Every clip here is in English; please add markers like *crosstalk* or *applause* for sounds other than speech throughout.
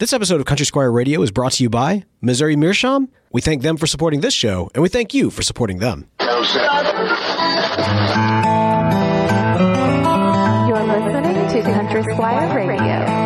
This episode of Country Squire Radio is brought to you by Missouri Meerschaum. We thank them for supporting this show, and we thank you for supporting them. You're listening to Country Squire Radio.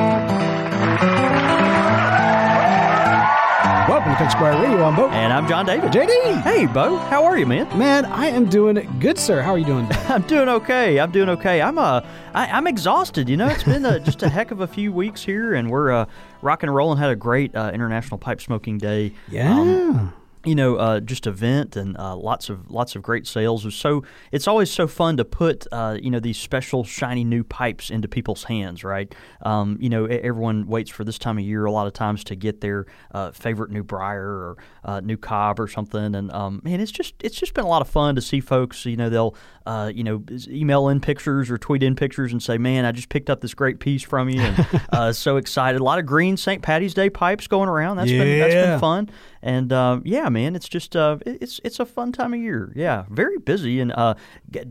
Country Radio. I'm Bo. And I'm John David. JD. Hey, Bo. How are you, man? Man, I am doing good, sir. How are you doing? *laughs* I'm doing okay. I'm doing okay. I'm uh, I, I'm exhausted. You know, it's been uh *laughs* just a heck of a few weeks here, and we're uh, rocking and rolling. Had a great uh, International Pipe Smoking Day. Yeah. Um, you know, uh, just event and uh, lots of lots of great sales. So it's always so fun to put uh, you know these special shiny new pipes into people's hands, right? Um, you know, everyone waits for this time of year a lot of times to get their uh, favorite new briar or uh, new cob or something, and um, man, it's just it's just been a lot of fun to see folks. You know, they'll uh, you know email in pictures or tweet in pictures and say, "Man, I just picked up this great piece from you," and *laughs* uh, so excited. A lot of green St. Patty's Day pipes going around. That's been that's Yeah. been fun. And uh, yeah, man, it's just uh, it's it's a fun time of year. Yeah, very busy and uh,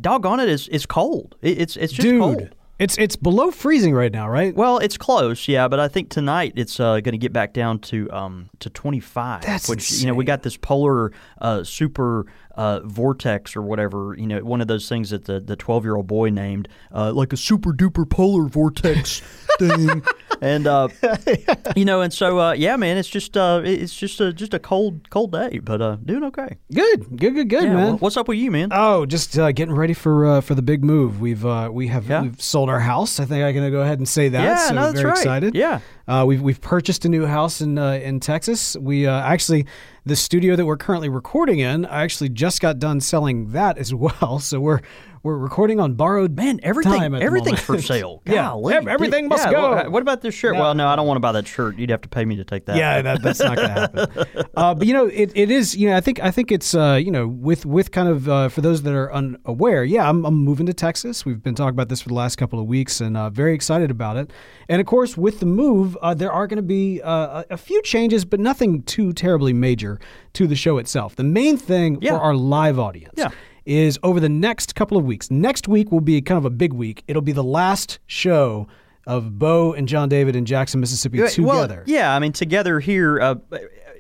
doggone it, it's it's cold. It, it's it's just Dude, cold. It's it's below freezing right now, right? Well, it's close, yeah, but I think tonight it's uh, going to get back down to um, to 25. That's which you know we got this polar uh, super uh, vortex or whatever. You know, one of those things that the the 12 year old boy named uh, like a super duper polar vortex *laughs* thing. And uh, *laughs* you know, and so uh, yeah, man, it's just uh, it's just a just a cold cold day, but uh, doing okay. Good, good, good, good, Yeah, man. what's up with you, man? Oh, just uh, getting ready for uh, for the big move. We've uh, we have Yeah. we've sold our house. I think I can go ahead and say that. Yeah, so no, that's very right. excited. Yeah. uh, we've we've purchased a new house in uh, in Texas. We uh, actually the studio that we're currently recording in. I actually just got done selling that as *laughs* well. So we're we're recording on borrowed Man, everything time at the everything's for sale. *laughs* Yeah, Golly, everything dude. must Yeah, go. What, what about this shirt? No. Well, no, I don't want to buy that shirt. You'd have to pay me to take that. Yeah, that, that's not going to happen. *laughs* uh, but you know, it, it is. You know, I think I think it's uh, you know with with kind of uh, for those that are unaware. Yeah, I'm, I'm moving to Texas. We've been talking about this for the last couple of weeks, and uh, very excited about it. And of course, with the move, uh, there are going to be uh, a, a few changes, but nothing too terribly major to the show itself. The main thing Yeah. for our live audience. Yeah. Is over the next couple of weeks. Next week will be kind of a big week. It'll be the last show of Bo and John David in Jackson, Mississippi Well, together. yeah, I mean, together here uh,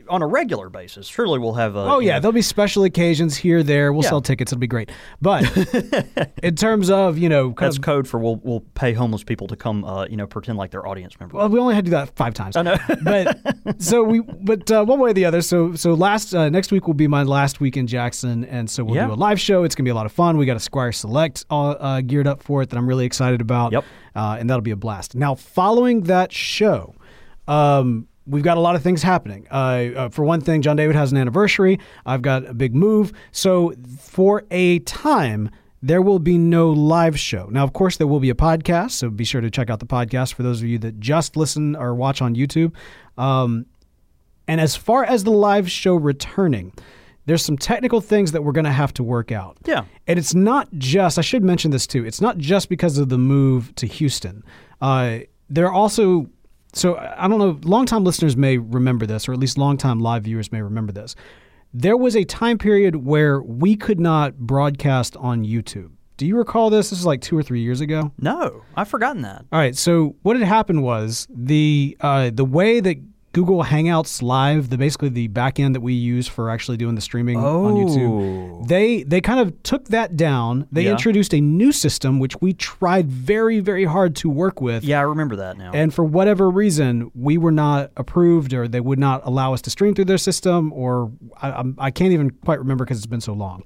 on a regular basis. Surely we'll have. A, Oh you yeah, know- there'll be special occasions here, there. We'll Yeah. sell tickets. It'll be great. But *laughs* in terms of you know, that's of, code for we'll we'll pay homeless people to come, uh, you know, pretend like they're audience members. well, we only had to do that five times. I know. but *laughs* so we, but uh, one way or the other. So so last uh, next week will be my last week in Jackson, and so we'll Yeah. do a live show. It's gonna be a lot of fun. We got a Squire Select all uh, geared up for it that I'm really excited about. Yep. Uh, and that'll be a blast. Now, following that show, um, we've got a lot of things happening. Uh, uh, for one thing, John David has an anniversary. I've got a big move. So for a time, there will be no live show. Now, of course, there will be a podcast. So be sure to check out the podcast for those of you that just listen or watch on YouTube. Um, and as far as the live show returning, there's some technical things that we're going to have to work out. Yeah. And it's not just, I should mention this too, it's not just because of the move to Houston. Uh, there are also, so I don't know, longtime listeners may remember this, or at least longtime live viewers may remember this. There was a time period where we could not broadcast on YouTube. Do you recall this? This is like two or three years ago. no, I've forgotten that. All right. So what had happened was the uh, the way that Google Hangouts Live, the basically the back end that we use for actually doing the streaming on Oh. YouTube, they they kind of took that down. They Yeah. introduced a new system which we tried very very hard to work with. Yeah, I remember that now. And for whatever reason, we were not approved, or they would not allow us to stream through their system, or I, I can't even quite remember because it's been so long.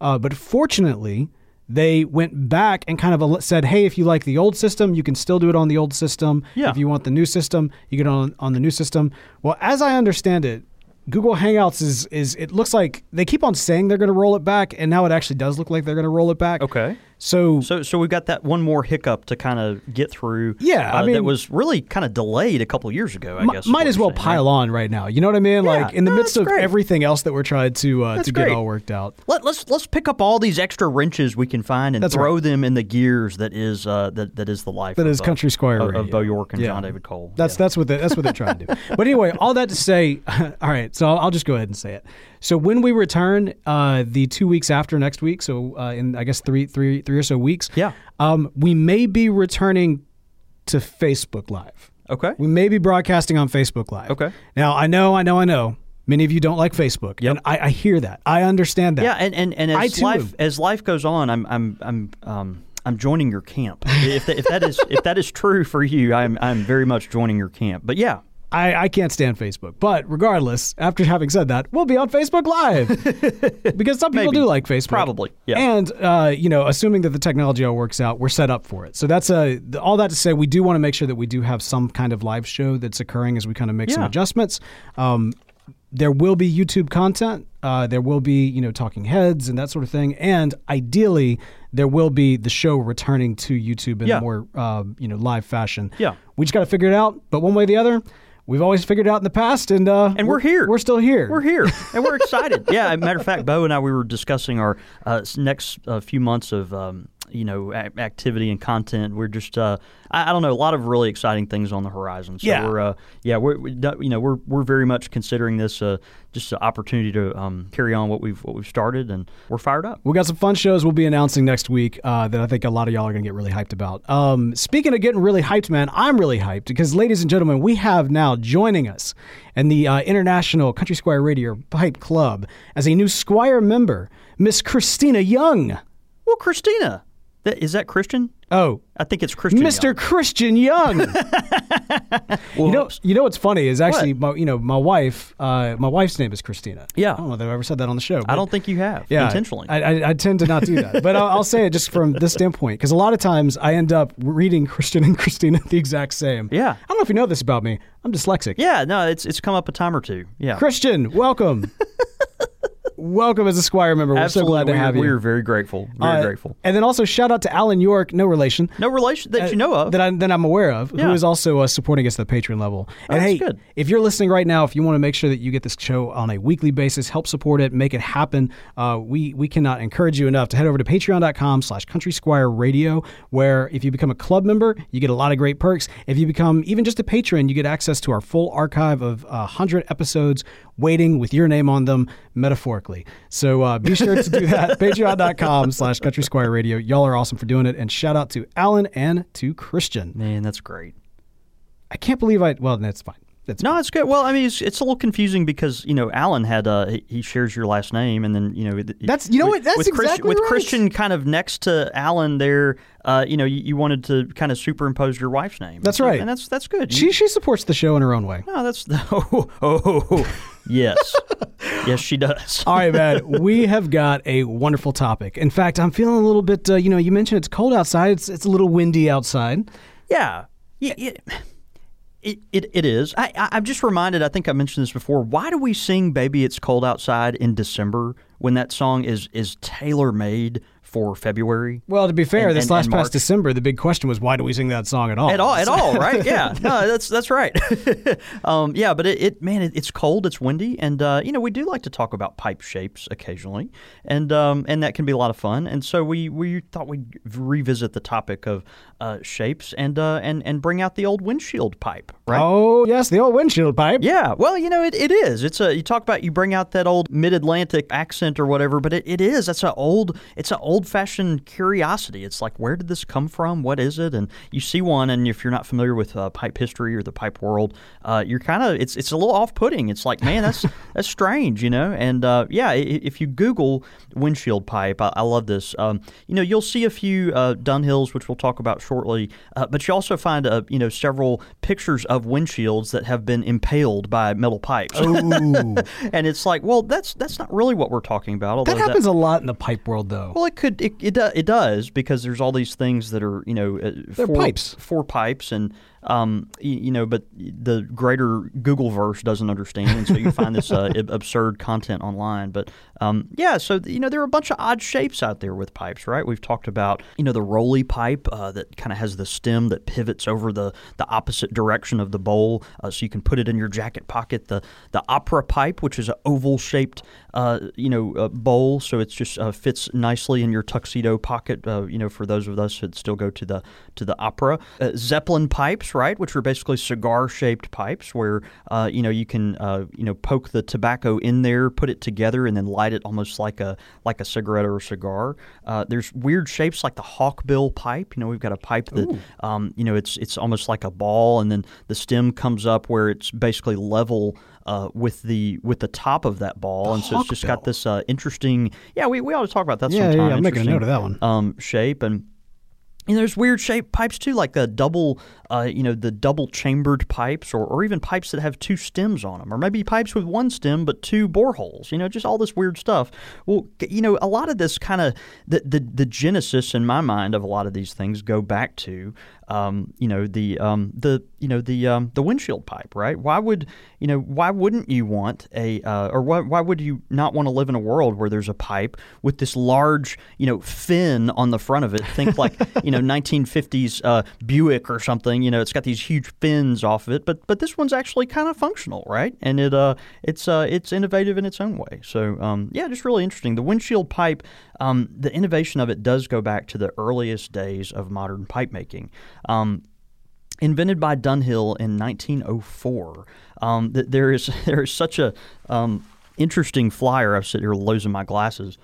Uh, but fortunately, they went back and kind of said, "Hey, if you like the old system, you can still do it on the old system. Yeah. If you want the new system, you get on on the new system." Well, as I understand it. Google Hangouts is is it looks like they keep on saying they're going to roll it back, and now it actually does look like they're going to roll it back. okay. So, So, so we've got that one more hiccup to kind of get through. Yeah, I uh, mean- that was really kind of delayed a couple years ago. I guess might as well saying, right? pile on right now. You know what I mean? Yeah, like in the no, midst of great. everything else that we're trying to uh, to get great. all worked out. Let, let's let's pick up all these extra wrenches we can find and That's throw right. them in the gears that is uh, that that is the life That of, is uh, Country Squire of, of Bo York and Yeah. John David Cole. That's Yeah. that's what they, that's what they're trying to do. But anyway, all that to say, *laughs* all right. So I'll, I'll just go ahead and say it. So when we return, uh, the two weeks after next week, so uh, in I guess three three three or so weeks, Yeah. um, we may be returning to Facebook Live. Okay. We may be broadcasting on Facebook Live. Okay. Now I know, I know, I know. Many of you don't like Facebook, Yep. and I, I hear that. I understand that. Yeah, and and, and I as too life as life goes on, I'm I'm I'm um I'm joining your camp. if, that, if that is if that is true for you, I'm I'm very much joining your camp. But yeah, I, I can't stand Facebook. But regardless, after having said that, we'll be on Facebook Live *laughs* because some people Maybe. do like Facebook. Probably, yeah. And uh, you know, assuming that the technology all works out, we're set up for it. So that's uh, th- all that to say. We do want to make sure that we do have some kind of live show that's occurring as we kind of make some adjustments. Um, there will be YouTube content. Uh, there will be, you know, talking heads and that sort of thing. And ideally, there will be the show returning to YouTube in Yeah. a more, uh, you know, live fashion. Yeah. We just got to figure it out. But one way or the other, we've always figured it out in the past, and uh, and we're here. We're still here. We're here, and we're *laughs* excited. yeah, matter of fact, Bo and I we were discussing our uh, next uh, few months of um, you know a- activity and content. We're just uh, I, I don't know a lot of really exciting things on the horizon. So Yeah. we're uh, yeah we're we, you know we're we're very much considering this uh, just an opportunity to um, carry on what we've what we've started, and we're fired up. We got some fun shows we'll be announcing next week uh, that I think a lot of y'all are going to get really hyped about. Um, speaking of getting really hyped, man, I'm really hyped because, ladies and gentlemen, we have now joining us in the uh, International Country Squire Radio Pipe Club as a new Squire member, Miss Christina Young. Well, Christina, that, is that Christian? Oh, I think it's Christian. Mr. Young. Christian Young. *laughs* you know, you know what's funny is actually, my, you know, my wife, uh, my wife's name is Christina. Yeah. I don't know if I've ever said that on the show. I don't think you have yeah, intentionally. I, I, I tend to not do that, but I'll, I'll say it just from this standpoint because a lot of times I end up reading Christian and Christina the exact same. Yeah. I don't know if you know this about me. I'm dyslexic. yeah, no, it's it's come up a time or two. Yeah, Christian, welcome. *laughs* welcome as a Squire member. We're absolutely. so glad to have you. We're very grateful. Very Uh, grateful. And then also shout out to Alan York, no relation. No relation that you know of. that, I, that I'm aware of, who Yeah. is also uh, supporting us at the Patreon level. and that's hey, good. if you're listening right now, if you want to make sure that you get this show on a weekly basis, help support it, make it happen, uh, we we cannot encourage you enough to head over to patreon.com slash country squire radio, where if you become a club member, you get a lot of great perks. If you become even just a patron, you get access to our full archive of uh, 100 episodes waiting with your name on them, metaphorically. So uh, be sure to do that. *laughs* Patreon.com slash country squire radio. Y'all are awesome for doing it. And shout out to Alan and to Christian. Man, that's great. I can't believe I. Well, that's fine. That's No, it's good. Well, I mean, it's, it's a little confusing because you know Alan had uh, he, he shares your last name, and then you know That's- you know with- what? That's with Christian, exactly with. Christian kind of next to Alan there. Uh, you know, you, you wanted to kind of superimpose your wife's name. That's right. and that's that's good. She You- she supports the show in her own way. no, that's *laughs* oh, oh, oh, yes, yes, she does. All right, man. we have got a wonderful topic. In fact, I'm feeling a little bit. Uh, you know, you mentioned it's cold outside. It's it's a little windy outside. Yeah. Yeah. yeah. It, it, it is. I, I, I'm just reminded, I think I mentioned this before. Why do we sing Baby It's Cold Outside in December when that song is, is tailor made for February? Well, to be fair, And- this and- last and past December, the big question was why do we sing that song at all? At all, at *laughs* all, right? Yeah, no, that's that's right. *laughs* um, yeah, but it, it man, it, it's cold, it's windy, and uh, you know we do like to talk about pipe shapes occasionally, and um, and that can be a lot of fun. And so we we thought we'd revisit the topic of uh, shapes and uh, and and bring out the old windshield pipe, right? Oh yes, the old windshield pipe. Yeah, well, you know, it, it is. It's a you talk about you bring out that old mid Atlantic accent or whatever, but it, it is. That's a old it's an old fashioned curiosity. It's like where did this come from? What is it? And you see one, and if you're not familiar with uh, pipe history or the pipe world, uh, you're kind of it's it's a little off putting. It's like man, that's *laughs* that's strange, you know. And uh, yeah, if you Google windshield pipe, I, I love this. Um, you know, you'll see a few uh, Dunhills, which we'll talk about shortly, uh, but you also find uh, you know several pictures of windshields that have been impaled by metal pipes. *laughs* And it's like, well, that's that's not really what we're talking about. That happens a lot in the pipe world, though. well, it could it it, it does because there's all these things that are you know uh, four, pipes. four pipes and um you, you know but the greater Google verse doesn't understand and so you find this uh, *laughs* absurd content online. But um yeah so you know there are a bunch of odd shapes out there with pipes right? We've talked about you know the roly pipe uh, that kind of has the stem that pivots over the the opposite direction of the bowl. Uh, so you can put it in your jacket pocket. The the opera pipe which is an oval shaped uh, you know uh, bowl so it's just uh, fits nicely in your tuxedo pocket. Uh, you know for those of us that still go to the to the opera. Zeppelin pipes pipes, right, which are basically cigar-shaped pipes, where uh, you know you can uh, you know poke the tobacco in there, put it together, and then light it almost like a like a cigarette or a cigar. Uh, there's weird shapes like the hawkbill pipe. You know, we've got a pipe that um, you know it's it's almost like a ball, and then the stem comes up where it's basically level. Uh, with the with the top of that ball, and so it's just got this uh, interesting. Yeah, we, we ought to talk about that Yeah, yeah, sometime. yeah, I'm making a note of that one. Um, shape and and there's weird shaped pipes too, like the double, uh, you know, the double chambered pipes, or, or even pipes that have two stems on them, or maybe pipes with one stem but two boreholes. You know, just all this weird stuff. Well, you know, a lot of this kind of the, the the genesis in my mind of a lot of these things go back to, um, you know, the um, the you know the um, the windshield pipe, right? Why would you know why wouldn't you want a uh, or why why would you not want to live in a world where there's a pipe with this large you know fin on the front of it? Think like *laughs* you know 1950s uh, Buick or something. You know, it's got these huge fins off of it, but but this one's actually kind of functional, right? And it uh it's uh it's innovative in its own way. So um, yeah, just really interesting. The windshield pipe, um, the innovation of it does go back to the earliest days of modern pipe making. Um, invented by Dunhill in 1904. Um, th- there is *laughs* there is such a um, interesting flyer. I'm sitting here losing my glasses,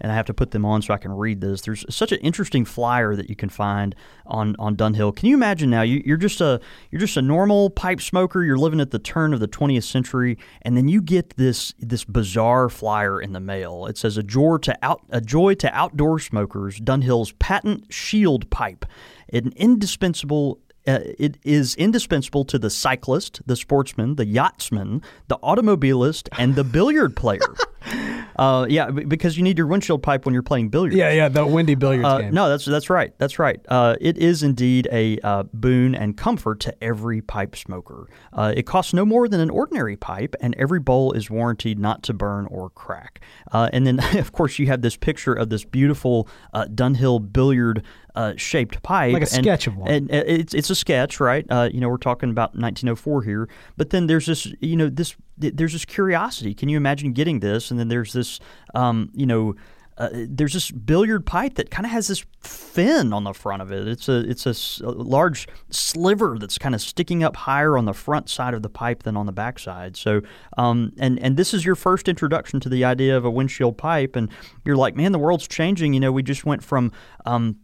and I have to put them on so I can read this. There's such an interesting flyer that you can find on on Dunhill. Can you imagine now? You, you're just a you're just a normal pipe smoker. You're living at the turn of the 20th century, and then you get this this bizarre flyer in the mail. It says a joy to out a joy to outdoor smokers. Dunhill's patent shield pipe, an indispensable uh, it is indispensable to the cyclist, the sportsman, the yachtsman, the automobilist, and the billiard player. *laughs* uh, yeah, because you need your windshield pipe when you're playing billiards. Yeah, yeah, the windy billiards Uh, game. no, that's that's right. That's right. Uh, it is indeed a uh, boon and comfort to every pipe smoker. Uh, it costs no more than an ordinary pipe, and every bowl is warranted not to burn or crack. Uh, and then, *laughs* of course, you have this picture of this beautiful uh, Dunhill billiard. Uh, shaped pipe, Like a and- sketch of one. and uh, it's it's a sketch, right? Uh, you know, we're talking about 1904 here, but then there's this, you know, this there's this curiosity. Can you imagine getting this? And then there's this, um, you know. Uh, there's this billiard pipe that kind of has this fin on the front of it. It's a it's a, large sliver that's kind of sticking up higher on the front side of the pipe than on the back side. So, um, and and this is your first introduction to the idea of a windshield pipe, and you're like, man, the world's changing. You know, we just went from um,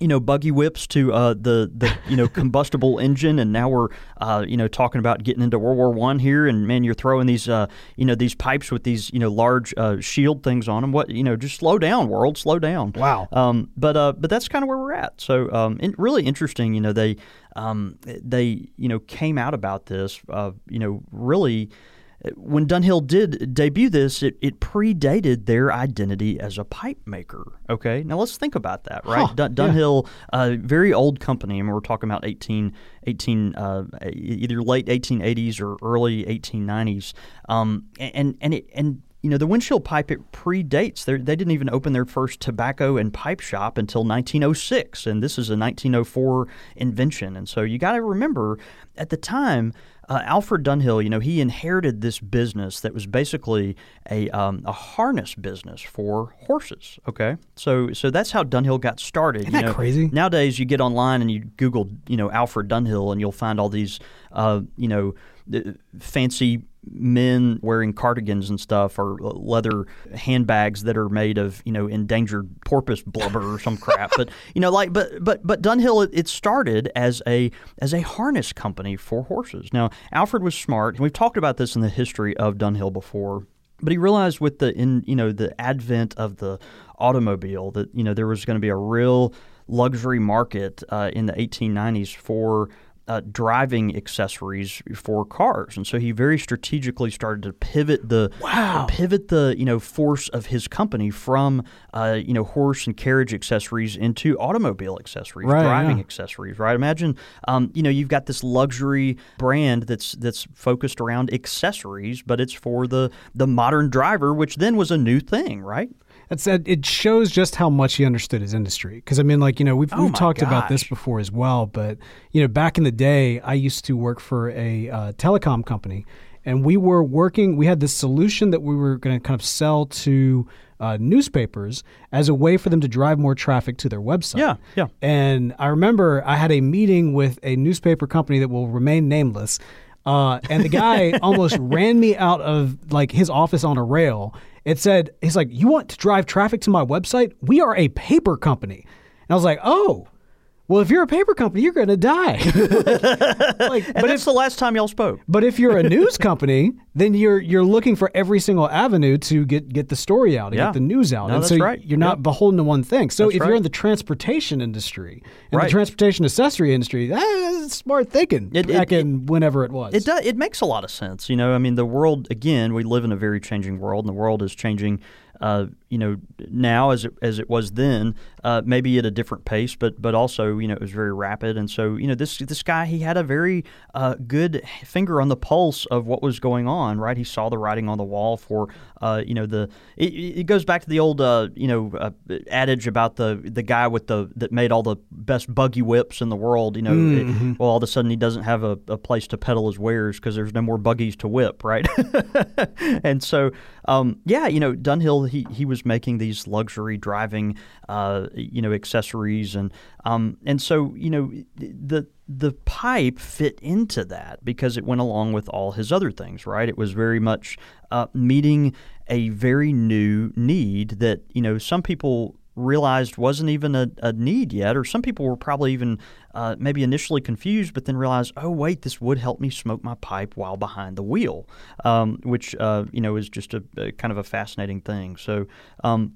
you know buggy whips to uh, the the you know combustible engine, and now we're uh, you know talking about getting into World War One here, and man, you're throwing these uh, you know these pipes with these you know large uh, shield things on them. What you know, just slow down, world, slow down. Wow. Um, but uh, but that's kind of where we're at. So um, really interesting. You know they um, they you know came out about this. Uh, you know really when Dunhill did debut this, it, it predated their identity as a pipe maker. Okay, now let's think about that, right? Huh, Dun- yeah. Dunhill, a very old company, I and we're talking about 18, 18 uh, either late 1880s or early 1890s, um, and and it and you know the windshield pipe it predates. They they didn't even open their first tobacco and pipe shop until 1906, and this is a 1904 invention. And so you got to remember, at the time, uh, Alfred Dunhill, you know, he inherited this business that was basically a um, a harness business for horses. Okay, so so that's how Dunhill got started. Isn't you that know. crazy? Nowadays, you get online and you Google, you know, Alfred Dunhill, and you'll find all these, uh, you know, the fancy men wearing cardigans and stuff, or leather handbags that are made of, you know, endangered porpoise blubber or some crap. But *laughs* you know, like, but but but Dunhill, it, started as a as a harness company for horses. Now, Alfred was smart, and we've talked about this in the history of Dunhill before. But he realized with the in you know the advent of the automobile that you know there was going to be a real luxury market uh, in the 1890s for uh, driving accessories for cars, and so he very strategically started to pivot the Wow. pivot the you know force of his company from uh, you know horse and carriage accessories into automobile accessories, Right, driving yeah. accessories. Right? Imagine um, you know you've got this luxury brand that's that's focused around accessories, but it's for the the modern driver, which then was a new thing, right? That's. It shows just how much he understood his industry. Because I mean, like you know, we've Oh we've talked about this before as well. But you know, back in the day, I used to work for a uh, telecom company, and we were working. We had this solution that we were going to kind of sell to uh, newspapers as a way for them to drive more traffic to their website. Yeah, yeah. And I remember I had a meeting with a newspaper company that will remain nameless. Uh, and the guy *laughs* almost ran me out of like his office on a rail. It said, he's like, you want to drive traffic to my website? We are a paper company. And I was like, oh, well, if you're a paper company, you're going to die. *laughs* like, And that's the last time y'all spoke. but if you're a *laughs* news company, then you're you're looking for every single avenue to get get the story out and Yeah. get the news out. No, and that's so right. you're not beholden to one thing. So That's if you're in the transportation industry and Right. the transportation accessory industry, that's smart thinking It- it- back in whenever it was. It does. It makes a lot of sense. You know, I mean, the world again. We live in a very changing world, and the world is changing. Uh, you know, now as it as it was then, uh, maybe at a different pace, but but also you know it was very rapid. And so you know this this guy he had a very uh, good finger on the pulse of what was going on. Right, he saw the writing on the wall for uh, you know the. It, it goes back to the old uh, you know uh, adage about the the guy with the that made all the best buggy whips in the world. You know, it- well all of a sudden he doesn't have a, a place to peddle his wares because there's no more buggies to whip, right? *laughs* and so, um, yeah, you know, Dunhill he he was making these luxury driving, uh, you know, accessories and um, and so you know the the pipe fit into that because it went along with all his other things, right? It was very much uh, meeting a very new need that you know some people realized wasn't even a, a need yet, or some people were probably even uh, maybe initially confused, but then realized, oh wait, this would help me smoke my pipe while behind the wheel, um, which uh, you know is just a, a kind of a fascinating thing. So. Um,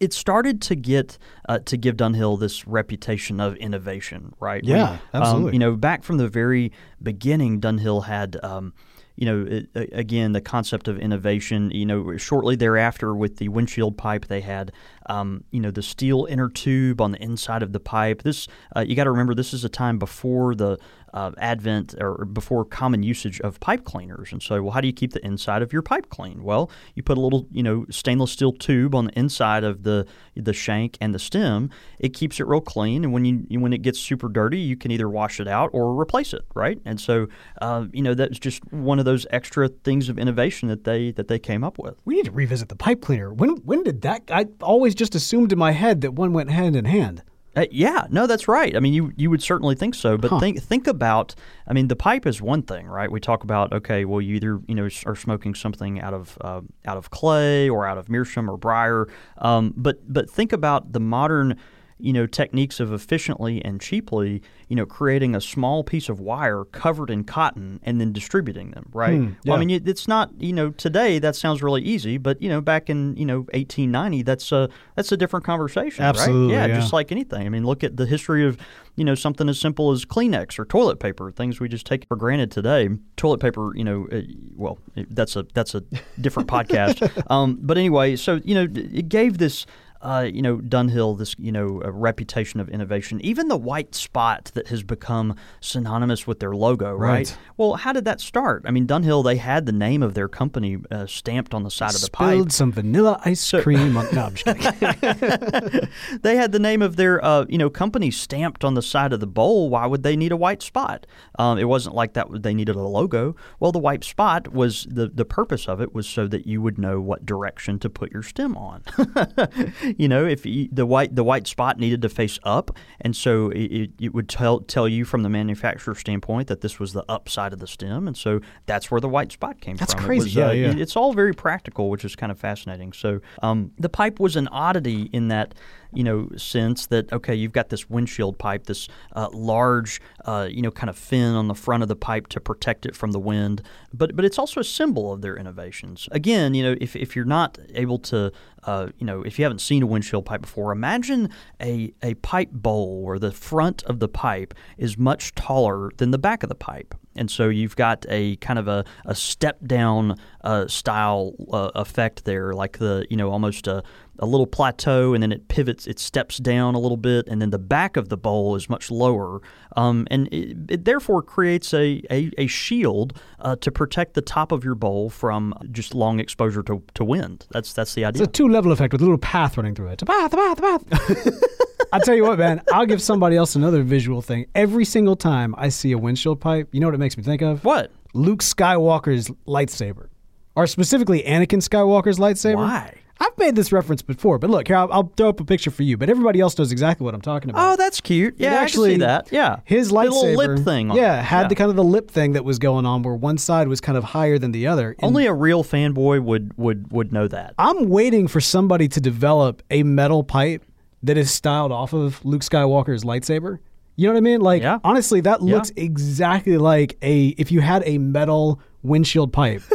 it started to get uh, to give Dunhill this reputation of innovation, right? Yeah, um, absolutely. you know, back from the very beginning, Dunhill had. Um, you know, it, again, the concept of innovation. You know, shortly thereafter, with the windshield pipe, they had, um, you know, the steel inner tube on the inside of the pipe. This, uh, you got to remember, this is a time before the uh, advent or before common usage of pipe cleaners. And so, well, how do you keep the inside of your pipe clean? Well, you put a little, you know, stainless steel tube on the inside of the the shank and the stem. It keeps it real clean, and when you when it gets super dirty, you can either wash it out or replace it, right? And so, uh, you know, that's just one of those extra things of innovation that they that they came up with. we need to revisit the pipe cleaner. When when did that? I always just assumed in my head that one went hand in hand. Uh, yeah, no, that's right. I mean, you you would certainly think so, but think think about. I mean, the pipe is one thing, right? We talk about okay, well, you either you know are smoking something out of uh, out of clay or out of meerschaum or briar, um, but but think about the modern you know techniques of efficiently and cheaply you know creating a small piece of wire covered in cotton and then distributing them right? Well yeah. i mean it- it's not you know today that sounds really easy but you know back in you know 1890 that's a that's a different conversation Absolutely, right yeah, yeah. just like anything. I mean look at the history of you know something as simple as kleenex or toilet paper things we just take for granted today. Toilet paper you know uh, well that's a that's a different *laughs* podcast. Um, but anyway so you know it gave this uh, you know, Dunhill, this you know reputation of innovation. Even the white spot that has become synonymous with their logo, right? Right. Well, how did that start? I mean, Dunhill, they had the name of their company uh, stamped on the side of the Spilled some vanilla ice cream. on, no, I'm just kidding. *laughs* *laughs* they had the name of their uh, you know company stamped on the side of the bowl. Why would they need a white spot? Um, it wasn't like that. They needed a logo. Well, the white spot was the the purpose of it was so that you would know what direction to put your stem on. *laughs* you know, if you, the white the white spot needed to face up, and so it, it, would tell tell you from the manufacturer standpoint that this was the upside of the stem, and so that's where the white spot came That's from. It crazy. was, Yeah, uh, yeah. it- it's all very practical, which is kind of fascinating. So um, the pipe was an oddity in that you know sense that okay, you've got this windshield pipe, this uh, large uh, you know kind of fin on the front of the pipe to protect it from the wind, but but it's also a symbol of their innovations. Again, you know if if you're not able to uh, you know if you haven't seen a windshield pipe before, imagine a a pipe bowl where the front of the pipe is much taller than the back of the pipe. And so you've got a kind of a, a step down uh, style uh, effect there, like the you know almost a, a little plateau, and then it pivots, it steps down a little bit, and then the back of the bowl is much lower, um, and it, it therefore creates a a, a shield uh, to protect the top of your bowl from just long exposure to, to wind. That's that's the idea. It's a two level effect with a little path running through it. A path, a path, a path. *laughs* I'll tell you what, man. I'll give somebody else another visual thing. Every single time I see a windshield pipe, you know what it makes me think of? what? Luke Skywalker's lightsaber. Or specifically Anakin Skywalker's lightsaber. Why? I've made this reference before, but look here, I'll, I'll throw up a picture for you. But everybody else knows exactly what I'm talking about. Oh, that's cute. Yeah, actually, I can see that. Yeah, his The lightsaber, little lip thing. On yeah, had the kind of the lip thing that was going on, where one side was kind of higher than the other. And Only a real fanboy would would would know that. I'm waiting for somebody to develop a metal pipe that is styled off of Luke Skywalker's lightsaber. You know what I mean? Like, Yeah. honestly, that Yeah. looks exactly like a if you had a metal windshield pipe. *laughs*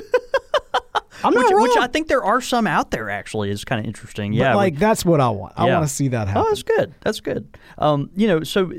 I'm not Which, wrong. which I think there are some out there. Actually, is kind of interesting. But, Yeah, like that's what I want. I Yeah. want to see that happen. Oh, that's good. That's good. Um, you know, so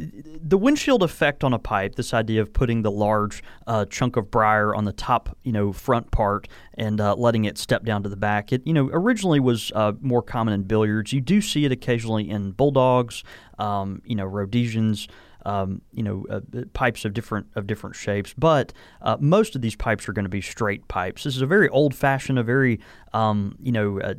the windshield effect on a pipe, this idea of putting the large uh, chunk of briar on the top, you know, front part and uh, letting it step down to the back, it, you know, originally was uh, more common in billiards. You do see it occasionally in bulldogs, um, you know, Rhodesians. Um, you know, uh, pipes of different of different shapes, but uh, most of these pipes are going to be straight pipes. This is a very old-fashioned, a very um, you know, uh,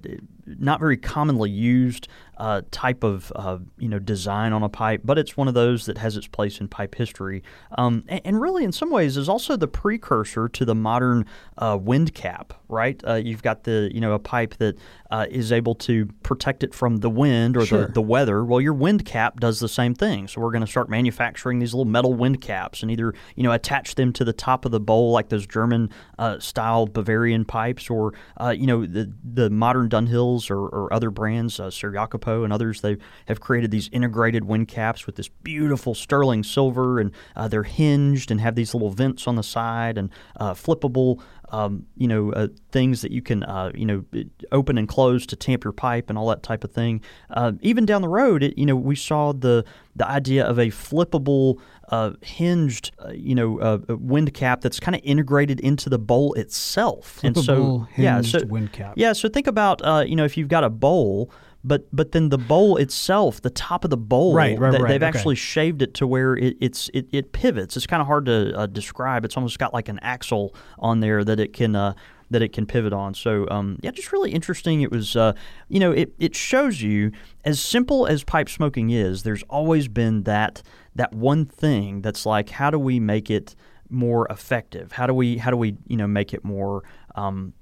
not very commonly used uh, type of uh, you know design on a pipe, but it's one of those that has its place in pipe history, um, and, and really in some ways is also the precursor to the modern uh, wind cap. Right, uh, you've got the you know a pipe that uh, is able to protect it from the wind or Sure. the, the weather. Well, your wind cap does the same thing. So we're going to start manufacturing these little metal wind caps and either you know attach them to the top of the bowl like those German uh, style Bavarian pipes, or uh, you know the the modern Dunhills or, or other brands, uh, Ser Jacopo and others. They have created these integrated wind caps with this beautiful sterling silver, and uh, they're hinged and have these little vents on the side and uh, flippable um, you know, uh, things that you can, uh, you know, open and close to tamp your pipe and all that type of thing. Uh, even down the road, it, you know, we saw the the idea of a flippable, uh, hinged, uh, you know, uh, wind cap that's kind of integrated into the bowl itself. and so, Flippable, yeah, hinged so wind cap. yeah, so think about, uh, you know, if you've got a bowl. But but then the bowl itself, the top of the bowl, Right, right, they, right, they've okay. actually shaved it to where it, it's it, it pivots. It's kind of hard to uh, describe. It's almost got like an axle on there that it can uh, that it can pivot on. So um, yeah, just really interesting. It was uh, you know it it shows you as simple as pipe smoking is. There's always been that that one thing that's like how do we make it more effective? How do we how do we you know make it more um,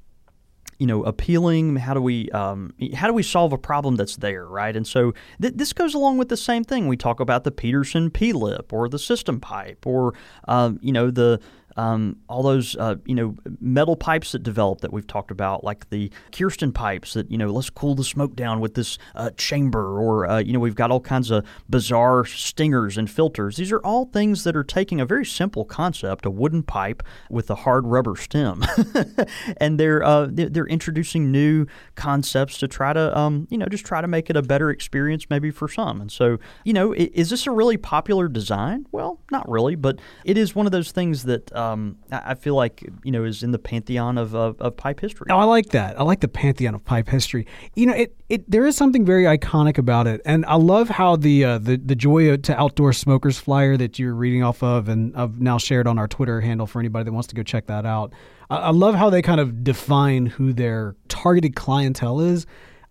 you know appealing how do we um, how do we solve a problem that's there right? And so th- this goes along with the same thing. We talk about the peterson p-lip or the system pipe or um, you know the um, all those uh, you know metal pipes that develop that we've talked about, like the Kirsten pipes that you know let's cool the smoke down with this uh, chamber, or uh, you know we've got all kinds of bizarre stingers and filters. These are all things that are taking a very simple concept, a wooden pipe with a hard rubber stem, *laughs* and they're, uh, they're introducing new concepts to try to um, you know just try to make it a better experience maybe for some. And so you know is this a really popular design? Well, not really, but it is one of those things that um, I feel like you know is in the pantheon of of, of pipe history. Oh, I like that. I like the pantheon of pipe history. You know, it, it there is something very iconic about it, and I love how the uh, the the joy to outdoor smokers flyer that you're reading off of, and I've now shared on our Twitter handle for anybody that wants to go check that out. I, I love how they kind of define who their targeted clientele is.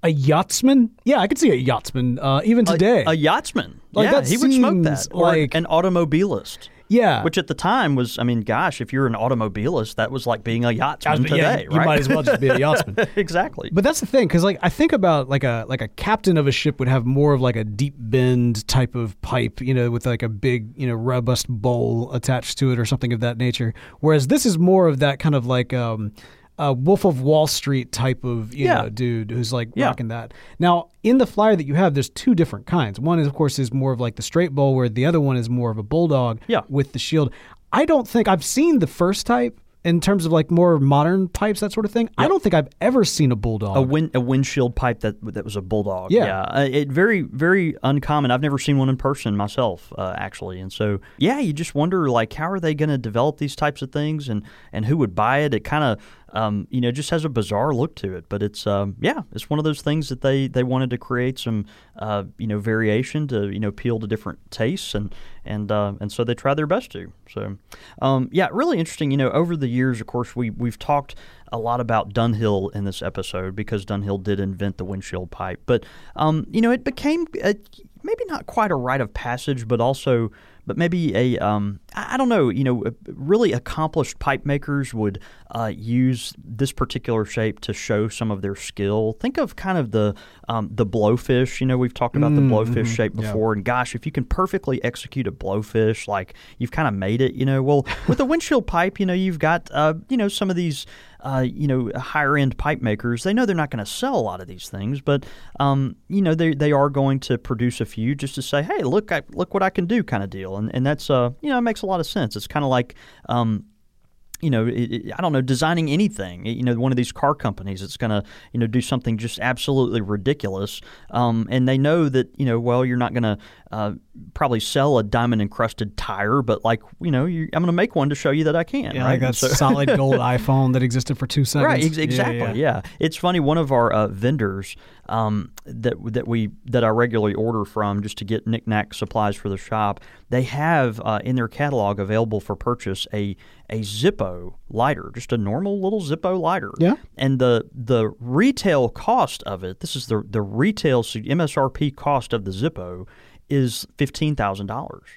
A yachtsman? Yeah, I could see a yachtsman uh, even today. A yachtsman. Like, yeah, he would smoke that. Or like- an automobilist. Yeah, Which at the time was, I mean, gosh, if you're an automobilist, that was like being a yachtsman today, yeah, right? you might as well just be a *laughs* yachtsman. exactly. But that's the thing, because like I think about like a like a captain of a ship would have more of like a deep bend type of pipe, you know, with like a big you know robust bowl attached to it or something of that nature. Whereas this is more of that kind of like um, a Wolf of Wall Street type of you Yeah. know dude who's like Yeah. rocking that. Now in the flyer that you have, there's two different kinds. One is of course is more of like the straight bowl, where the other one is more of a bulldog Yeah. with the shield. I don't think I've seen the first type. In terms of like more modern pipes, that sort of thing, I don't think I've ever seen a bulldog. a wind a windshield pipe that that was a bulldog. Yeah. Uh, it very very uncommon. I've never seen one in person myself, uh, actually. And so yeah, you just wonder like how are they going to develop these types of things and and who would buy it? It kind of um, you know just has a bizarre look to it, but it's um, yeah, it's one of those things that they they wanted to create some uh, you know variation to you know appeal to different tastes and and uh, and so they try their best to. So um, yeah, really interesting. You know, over the years, of course, we we've talked a lot about Dunhill in this episode because Dunhill did invent the windshield pipe. But um, you know, it became a, maybe not quite a rite of passage, but also but maybe a um, I don't know. You know, really accomplished pipe makers would uh, use this particular shape to show some of their skill. Think of kind of the um, the blowfish. You know, we've talked about the blowfish shape before, and gosh, if you can perfectly execute a blowfish, like you've kind of made it. You know, well with a *laughs* windshield pipe, you know, you've got uh, you know some of these uh, you know, higher end pipe makers, they know they're not going to sell a lot of these things, but um, you know, they, they are going to produce a few just to say, hey, look, I, look what I can do, kind of deal, and and that's uh, you know, it makes a lot of sense. It's kind of like um, you know, it, it, I don't know, designing anything. You know, one of these car companies that's going to, you know, do something just absolutely ridiculous, um, and they know that, you know, well, you're not going to uh, probably sell a diamond encrusted tire, but like, you know, you, I'm going to make one to show you that I can. Yeah, right? like that So- solid gold *laughs* iPhone that existed for two seconds. Right, ex- Yeah, exactly. yeah. Yeah, it's funny. One of our uh, vendors um, that that we that I regularly order from just to get knickknack supplies for the shop, they have uh, in their catalog available for purchase a a Zippo lighter, just a normal little Zippo lighter. Yeah. and the the retail cost of it. This is the the retail MSRP cost of the Zippo is fifteen thousand dollars.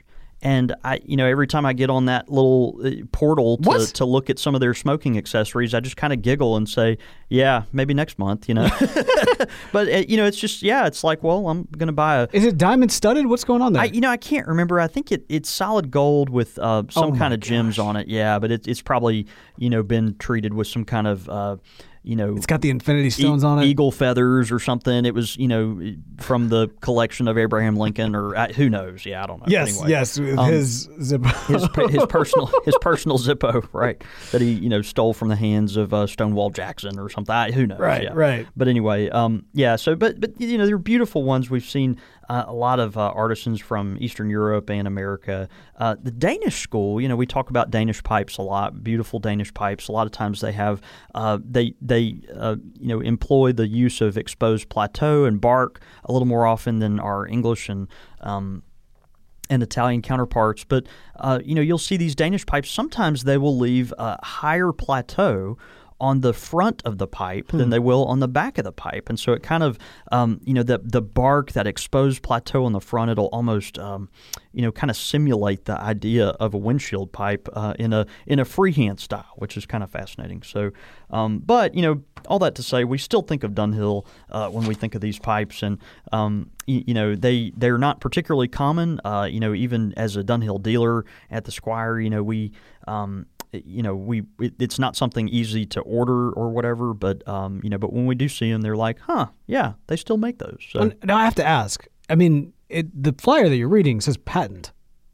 And I, you know, every time I get on that little uh, portal to, What? to look at some of their smoking accessories, I just kind of giggle and say, "Yeah, maybe next month," you know. *laughs* *laughs* but uh, you know, it's just yeah, it's like, well, I'm going to buy a. Is it diamond studded? What's going on there? I, you know, I can't remember. I think it, it's solid gold with uh, some Oh kind of gems on it. Yeah, but it, it's probably you know been treated with some kind of uh, you know it's got the infinity stones e- on it. eagle feathers or something. It was you know from the collection of Abraham Lincoln or uh, who knows? Yeah, I don't know. Yes, anyway, yes, um, his zip. his his personal *laughs* his personal Zippo, right? That he you know stole from the hands of uh, Stonewall Jackson or something. I, who knows? Right, yeah. right. But anyway, um, yeah. So, but but you know, they're beautiful ones. We've seen uh, a lot of uh, artisans from Eastern Europe and America. Uh, the Danish school, you know, we talk about Danish pipes a lot. Beautiful Danish pipes. A lot of times they have uh, they they uh, you know employ the use of exposed plateau and bark a little more often than our English and um, and Italian counterparts. But uh, you know, you'll see these Danish pipes. Sometimes they will leave a higher plateau on the front of the pipe than they will on the back of the pipe, and so it kind of, um, you know, the the bark that exposed plateau on the front, it'll almost, um, you know, kind of simulate the idea of a windshield pipe uh, in a in a freehand style, which is kind of fascinating. So, um, but you know, all that to say, we still think of Dunhill uh, when we think of these pipes, and um, you, you know, they they're not particularly common. Uh, you know, even as a Dunhill dealer at the Squire, you know, we. Um, you know, we it, it's not something easy to order or whatever, but um, you know, but when we do see them, they're like, huh, yeah, they still make those. So, Well, now I have to ask. I mean, it, the flyer that you're reading says patent,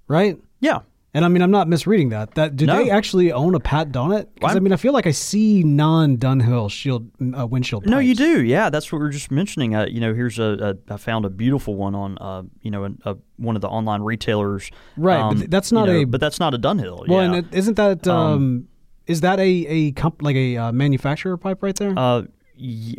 right? yeah, And I mean, I'm not misreading that. That do No. they actually own a patent on it? Because I mean, I feel like I see non-Dunhill shield uh, windshield. No, you do. Yeah, that's what we are just mentioning. Uh, you know, here's a, a I found a beautiful one on uh, you know, a, a, one of the online retailers. Right, um, th- that's you not know, a- But that's not a Dunhill. Well, yeah. and it, isn't that um, is that a a comp, like a uh, manufacturer pipe right there?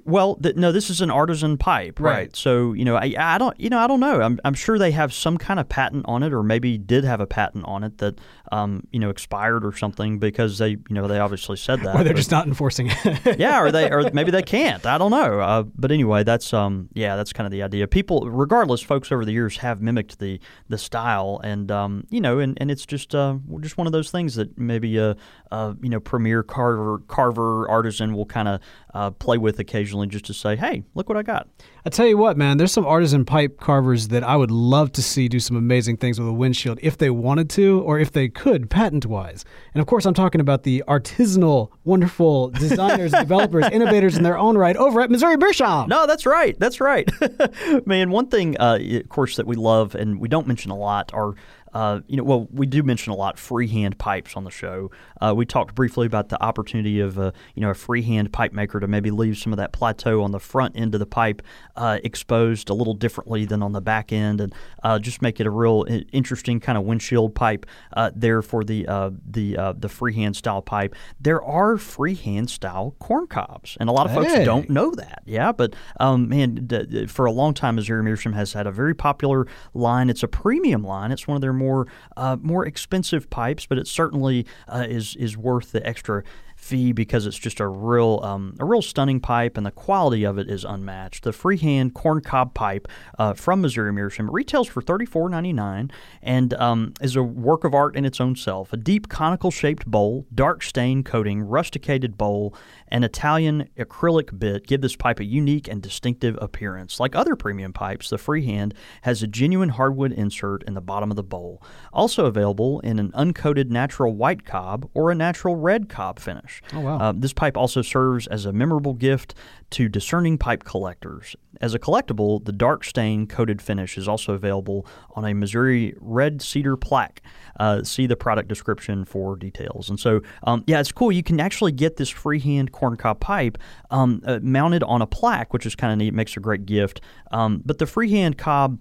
Well, th- no, this is an artisan pipe, right? Right. So you know, I, I don't, you know, I don't know. I'm, I'm sure they have some kind of patent on it, or maybe did have a patent on it that, um, you know, expired or something because they, you know, they obviously said that. or they're but- just not enforcing it. *laughs* yeah, or they, or *laughs* maybe they can't. I don't know. Uh, but anyway, that's um, yeah, that's kind of the idea. People, regardless, folks over the years have mimicked the the style, and um, you know, and, and it's just uh, just one of those things that maybe a, a you know premier carver carver artisan will kind of uh, play with occasionally, just to say, hey, look what I got. I tell you what, man, there's some artisan pipe carvers that I would love to see do some amazing things with a windshield if they wanted to or if they could patent wise. And of course, I'm talking about the artisanal, wonderful designers, *laughs* developers, innovators in their own right over at Missouri Beer No, that's right. That's right. *laughs* Man, one thing, uh, of course, that we love and we don't mention a lot are, uh, you know, well, we do mention a lot freehand pipes on the show. Uh, we talked briefly about the opportunity of, uh, you know, a freehand pipe maker to maybe leave some of that plateau on the front end of the pipe uh, exposed a little differently than on the back end, and uh, just make it a real interesting kind of windshield pipe uh, there for the uh, the uh, the freehand style pipe. There are freehand style corn cobs, and a lot of folks don't know that. Yeah, but um, man, d- d- for a long time, Missouri Meerschaum has had a very popular line. It's a premium line. It's one of their more uh, more expensive pipes, but it certainly uh, is is worth the extra fee because it's just a real um, a real stunning pipe, and the quality of it is unmatched. The freehand corncob pipe uh, from Missouri Meerschaum retails for thirty four ninety nine and um, is a work of art in its own self. A deep conical shaped bowl, dark stain coating, rusticated bowl, and Italian acrylic bit give this pipe a unique and distinctive appearance. Like other premium pipes, the freehand has a genuine hardwood insert in the bottom of the bowl. Also available in an uncoated natural white cob or a natural red cob finish. Oh, wow. Uh, this pipe also serves as a memorable gift to discerning pipe collectors. As a collectible, the dark stain coated finish is also available on a Missouri red cedar plaque. Uh, see the product description for details. And so, um, yeah, it's cool. You can actually get this freehand corncob pipe um, uh, mounted on a plaque, which is kind of neat. Makes a great gift. Um, but the freehand cob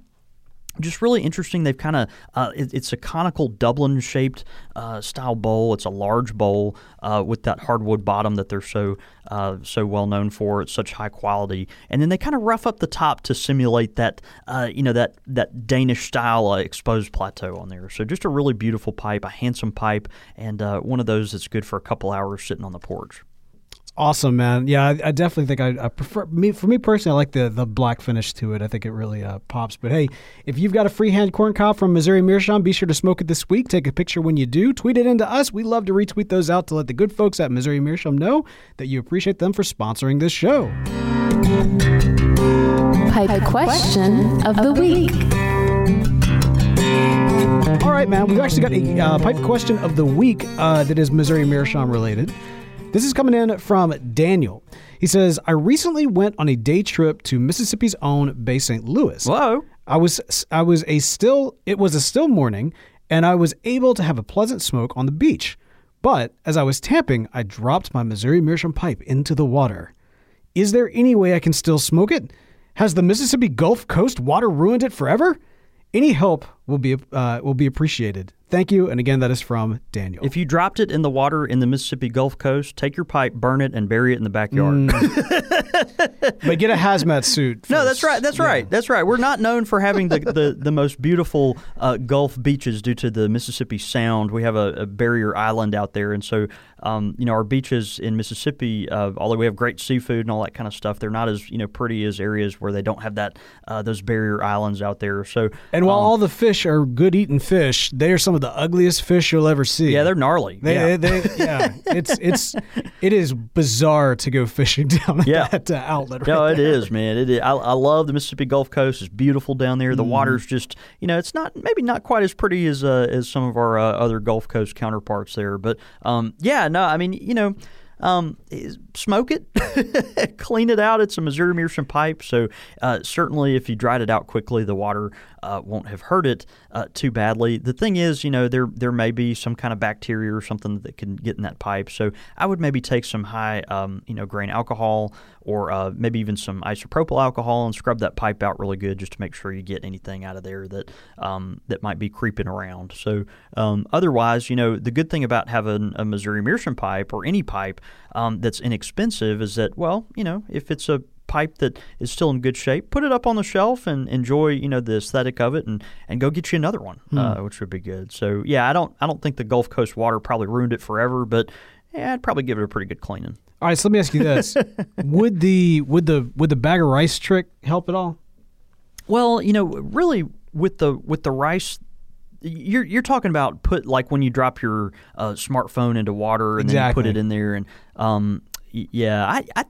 just really interesting. They've kind of uh, it, it's a conical Dublin shaped uh, style bowl. It's a large bowl uh, with that hardwood bottom that they're so uh, so well known for. It's such high quality, and then they kind of rough up the top to simulate that uh, you know that that Danish style uh, exposed plateau on there. So just a really beautiful pipe, a handsome pipe, and one of those that's good for a couple hours sitting on the porch awesome, man. Yeah, I, I definitely think I, I, prefer me for me personally. I like the the black finish to it. I think it really uh, pops. But hey, if you've got a freehand corn cob from Missouri Meerschaum, be sure to smoke it this week. Take a picture when you do. Tweet it into us. We love to retweet those out to let the good folks at Missouri Meerschaum know that you appreciate them for sponsoring this show. Pipe question of the week. All right, man. We've actually got a uh, pipe question of the week uh, that is Missouri Meerschaum related. This is coming in from Daniel. He says, I recently went on a day trip to Mississippi's own Bay St. Louis. Hello. I was I was a still it was a still morning and I was able to have a pleasant smoke on the beach. But as I was tamping, I dropped my Missouri Meerschaum pipe into the water. Is there any way I can still smoke it? Has the Mississippi Gulf Coast water ruined it forever? Any help will be uh, will be appreciated. Thank you. And again, that is from Daniel. If you dropped it in the water in the Mississippi Gulf Coast, take your pipe, burn it, and bury it in the backyard. Mm. *laughs* but get a hazmat suit. First. No, that's right. That's yeah. right. That's right. We're not known for having the, the, the most beautiful uh, Gulf beaches due to the Mississippi Sound. We have a, a barrier island out there. And so, um, you know, our beaches in Mississippi, uh, although we have great seafood and all that kind of stuff, they're not as, you know, pretty as areas where they don't have that uh, those barrier islands out there. So, And while um, all the fish are good eating fish, they are some of the ugliest fish you'll ever see. Yeah, they're gnarly. They, yeah. They, they, yeah. it's it's *laughs* it is bizarre to go fishing *laughs* down yeah. That uh, outlet. Right no, it there. is, man. It is. I, I, love the Mississippi Gulf Coast. It's beautiful down there. The mm. water's just you know, it's not maybe not quite as pretty as uh, as some of our uh, other Gulf Coast counterparts there, but um, yeah, no, I mean, you know. Um, smoke it, *laughs* clean it out. It's a Missouri Meerschaum pipe, so uh, certainly if you dried it out quickly, the water uh, won't have hurt it uh, too badly. The thing is, you know, there there may be some kind of bacteria or something that can get in that pipe. So I would maybe take some high, um, you know, grain alcohol or uh, maybe even some isopropyl alcohol and scrub that pipe out really good just to make sure you get anything out of there that um, that might be creeping around. So um, otherwise, you know, the good thing about having a Missouri Meerschaum pipe or any pipe um, that's inexpensive is that, well, you know, if it's a pipe that is still in good shape, put it up on the shelf and enjoy, you know, the aesthetic of it, and, and go get you another one, hmm. uh, which would be good. So yeah, I don't I don't think the Gulf Coast water probably ruined it forever, but yeah, I'd probably give it a pretty good cleaning. All right, so let me ask you this: *laughs* would the would the would the bag of rice trick help at all? Well, you know, really with the with the rice you're you're talking about put like when you drop your uh, smartphone into water and exactly. then you put it in there and um, yeah I, I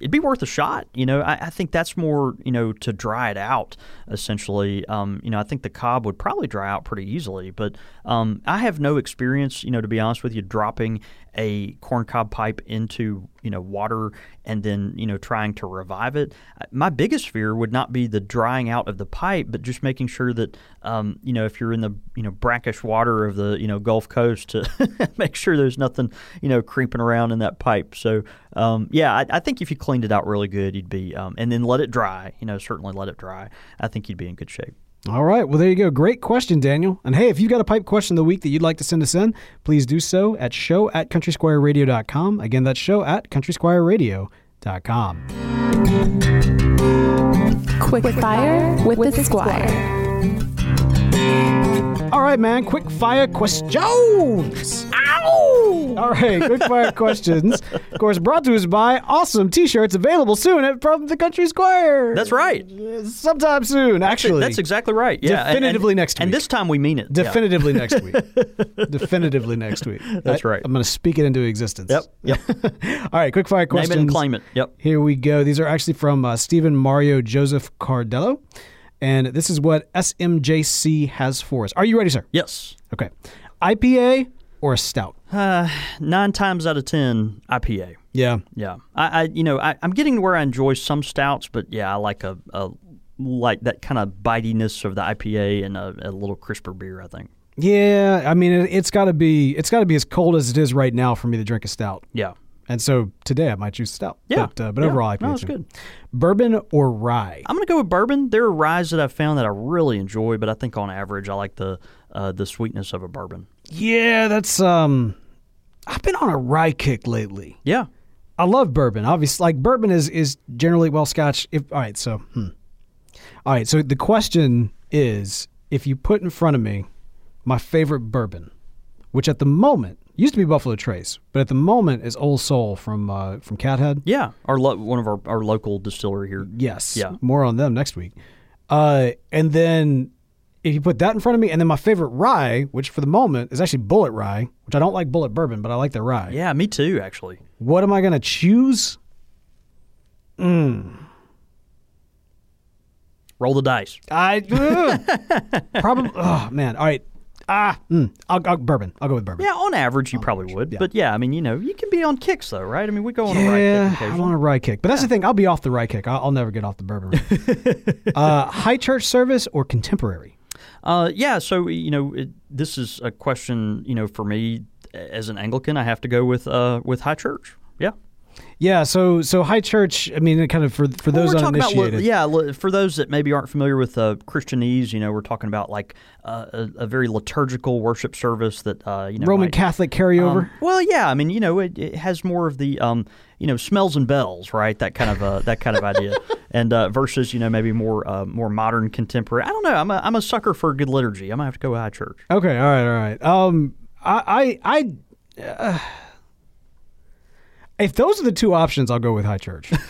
it'd be worth a shot. You know, I, I, think that's more, you know, to dry it out essentially. Um, you know, I think the cob would probably dry out pretty easily, but um, I have no experience, you know, to be honest with you, dropping a corncob pipe into you know water and then you know trying to revive it. My biggest fear would not be the drying out of the pipe, but just making sure that um, you know if you're in the you know brackish water of the you know Gulf Coast to *laughs* make sure there's nothing you know creeping around in that pipe. So um, yeah, I, I, think if you cleaned it out really good, you'd be um, and then let it dry. You know, certainly let it dry. I think you'd be in good shape. All right. Well, there you go. Great question, Daniel. And hey, if you've got a pipe question of the week that you'd like to send us in, please do so at show at countrysquireradio.com. Again, that's show at countrysquireradio.com. Quick, Quick fire with, with the Squire. All right. right, man. Quick fire questions. Ow! All right, quick fire *laughs* questions. Of course, brought to us by awesome T-shirts available soon at from the Country Square. That's right. Sometime soon, actually. That's exactly right. Yeah, and- and- Definitively next week. And this time we mean it. Yeah. Definitively next *laughs* week. Definitively next week. That's I- right. I'm going to speak it into existence. Yep. Yep. *laughs* All right, quick fire Name questions. it and claim it. Yep. Here we go. These are actually from uh, Stephen Mario Joseph Cardello. And this is what SMJC has for us. Are you ready, sir? Yes. Okay. IPA or a stout? Uh, nine times out of ten, IPA. Yeah. Yeah, I, I you know, I, I'm getting to where I enjoy some stouts, but yeah, I like a, a like that kind of bitiness of the IPA and a, a little crisper beer. I think. Yeah, I mean it, it's got to be it's got to be as cold as it is right now for me to drink a stout. Yeah. And so today I might choose stout. Yeah. But, uh, but Yeah. overall IPA. No, it's good. Bourbon or rye? I'm gonna go with bourbon. There are ryes that I've found that I really enjoy, but I think on average I like the uh, the sweetness of a bourbon. Yeah, that's um I've been on a rye kick lately. Yeah. I love bourbon. Obviously, like bourbon is is generally well Scotch. If all right, so hmm. all right. So the question is, if you put in front of me my favorite bourbon, which at the moment used to be Buffalo Trace, but at the moment is Old Soul from uh, from Cathead. Yeah. Our lo- one of our, our local distillery here. Yes. Yeah. More on them next week. Uh, and then if you put that in front of me, and then my favorite rye, which for the moment is actually Bulleit Rye, which I don't like Bulleit Bourbon, but I like the rye. Yeah, me too. Actually. What am I going to choose? Roll the dice. I *laughs* probably. Oh man! All right. Ah, mm, I'll, I'll bourbon. I'll go with bourbon. Yeah, on average you probably would, but yeah, I mean, you know, you can be on kicks though, right? I mean, we go on a ride Yeah, kick I'm on a rye kick, but that's the thing. I'll be off the right kick. I'll, I'll never get off the bourbon. *laughs* uh, high church service or contemporary? Uh, yeah, so you know, it, this is a question. You know, for me as an Anglican, I have to go with uh, with high church. Yeah, Yeah. So so high church. I mean, kind of for for those we're talking about uninitiated. yeah, for those that maybe aren't familiar with uh, Christianese, you know, we're talking about like uh, a, a very liturgical worship service that uh, you know Roman might- Catholic carryover. Um, well, yeah, I mean, you know, it, it has more of the, um, you know, smells and bells, right? That kind of uh, that kind of idea, *laughs* and uh, versus, you know, maybe more uh, more modern contemporary. I don't know. I'm a, I'm a sucker for good liturgy. I'm gonna have to go high church. Okay, all right, all right. Um, I, I, I uh, if those are the two options, I'll go with high church *laughs*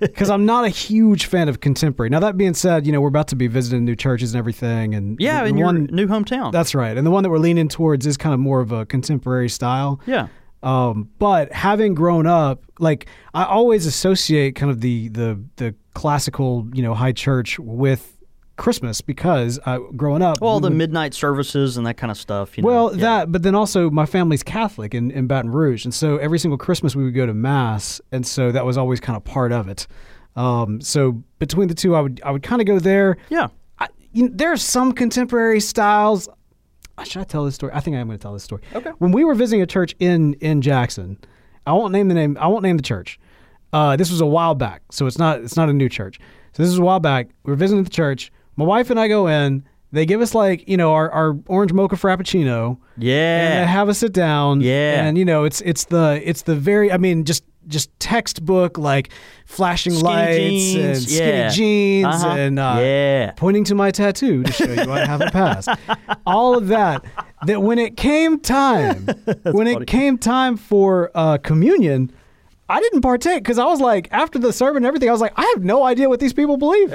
because I'm not a huge fan of contemporary. Now that being said, you know we're about to be visiting new churches and everything, and Yeah, the, in the one new hometown. that's right, and the one that we're leaning towards is kind of more of a contemporary style. yeah. Um, but having grown up, like I always associate kind of the the the classical, you know, high church with Christmas because uh, growing up, Well, we the would- midnight services and that kind of stuff. You know? well, yeah. that, but then also my family's Catholic in, in Baton Rouge, and so every single Christmas we would go to mass, and so that was always kind of part of it. Um, so between the two, I would I would kind of go there. yeah. I, you know, there are some contemporary styles. Uh, Should I tell this story? I think I'm going to tell this story. Okay. When we were visiting a church in in Jackson, I won't name the name. I won't name the church. Uh, this was a while back, so it's not it's not a new church. So this is a while back. We were visiting the church. My wife and I go in. They give us like you know our, our orange mocha frappuccino. Yeah. And they have us sit down. Yeah. And you know it's it's the it's the very I mean just just textbook like flashing Skinny lights jeans, and skinny yeah. jeans Uh-huh. and uh, Yeah. pointing to my tattoo to show you I have a passed. *laughs* All of that. That when it came time, *laughs* when it came time for uh, communion, I didn't partake because I was like, after the sermon and everything, I was like, I have no idea what these people believe.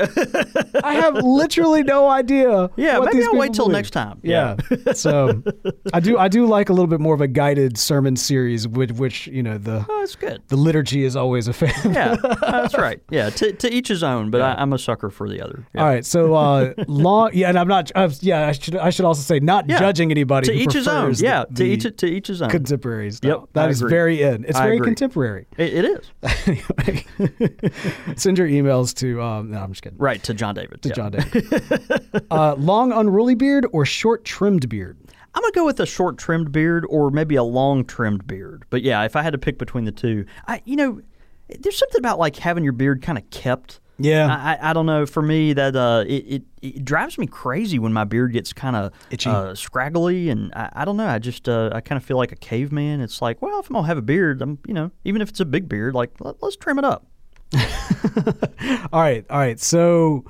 I have *laughs* literally no idea. Yeah, what maybe these I'll wait till believe. next time. Yeah. *laughs* so I do I do like a little bit more of a guided sermon series with which, you know, the Oh, that's good. the liturgy is always a fan. Yeah, *laughs* that's right. Yeah, to, to each his own, but I, I'm a sucker for the other. Yeah. All right, so uh, long, yeah, and I'm not. Uh, yeah, I should. I should also say not Yeah. judging anybody. To who each his own. prefers the- Yeah, to each to each his own. contemporary stuff. Yep, that I is agree. very in. It's I very agree. contemporary. It, it is *laughs* anyway, *laughs* send your emails to. Um, no, I'm just kidding. right to John David. To yeah. John David. *laughs* uh, long unruly beard or short trimmed beard? I'm gonna go with a short trimmed beard or maybe a long trimmed beard. But yeah, if I had to pick between the two, I you know, there's something about like having your beard kind of kept. Yeah. I, I don't know. For me, that uh, it, it it drives me crazy when my beard gets kind of Itchy. uh, scraggly, and I, I don't know. I just uh, I kind of feel like a caveman. It's like, well, if I'm gonna have a beard, I'm you know, even if it's a big beard, like let, let's trim it up. *laughs* All right, all right. So,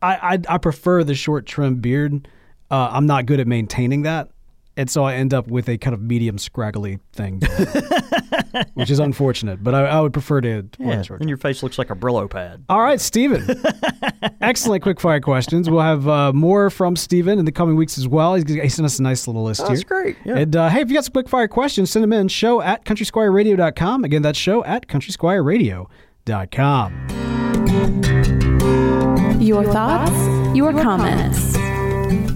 I I, I prefer the short trimmed beard. uh, I'm not good at maintaining that. And so I end up with a kind of medium scraggly thing, *laughs* *laughs* which is unfortunate. But I, I would prefer to Yeah, a and your face looks like a Brillo pad. all right, Steven. *laughs* Excellent quick fire questions. We'll have uh, more from Steven in the coming weeks as well. He's, he sent us a nice little list Oh, here. that's great. Yeah. And uh, hey, if you got some quick fire questions, send them in. Show at countrysquireradio.com. Again, that's show at countrysquireradio.com. Your thoughts, your comments,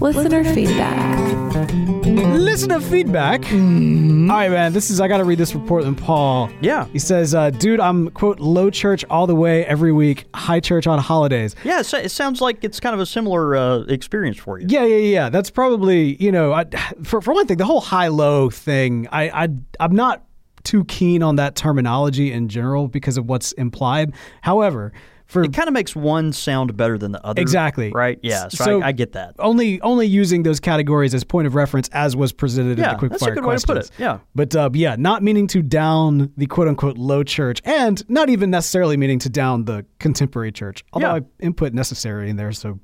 listener feedback. Listener feedback. All right, man. This is, I got to read this from Portland Paul. Yeah. He says, uh, dude, I'm, quote, low church all the way every week, high church on holidays. Yeah, it, it sounds like it's kind of a similar uh, experience for you. Yeah, yeah, yeah. That's probably you know, I, for for one thing, the whole high low thing. I, I I'm not too keen on that terminology in general because of what's implied. However, for It kind of makes one sound better than the other. Exactly. Right? Yeah. So, So- I, I get that. only only using those categories as point of reference as was presented in Yeah, the quick that's a fire good way to put it. Yeah. But uh, yeah, not meaning to down the quote unquote low church, and not even necessarily meaning to down the contemporary church. Although Yeah. I input necessary in there, so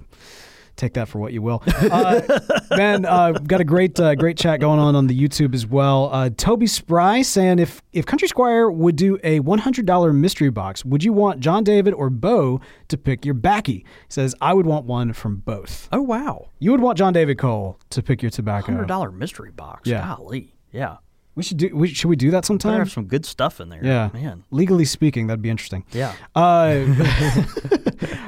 take that for what you will. Uh, *laughs* man, uh, got a great uh, great chat going on on the YouTube as well. Uh, Toby Spry saying if if Country Squire would do a one hundred dollar mystery box, would you want John David or Bo to pick your backy? He says I would want one from both. Oh, wow. You would want John David Cole to pick your tobacco. $100 mystery box. Yeah. Golly. Yeah. We should do. We, should we do that sometime? have some good stuff in there. Yeah, Man. Legally speaking, that'd be interesting. Yeah. Uh,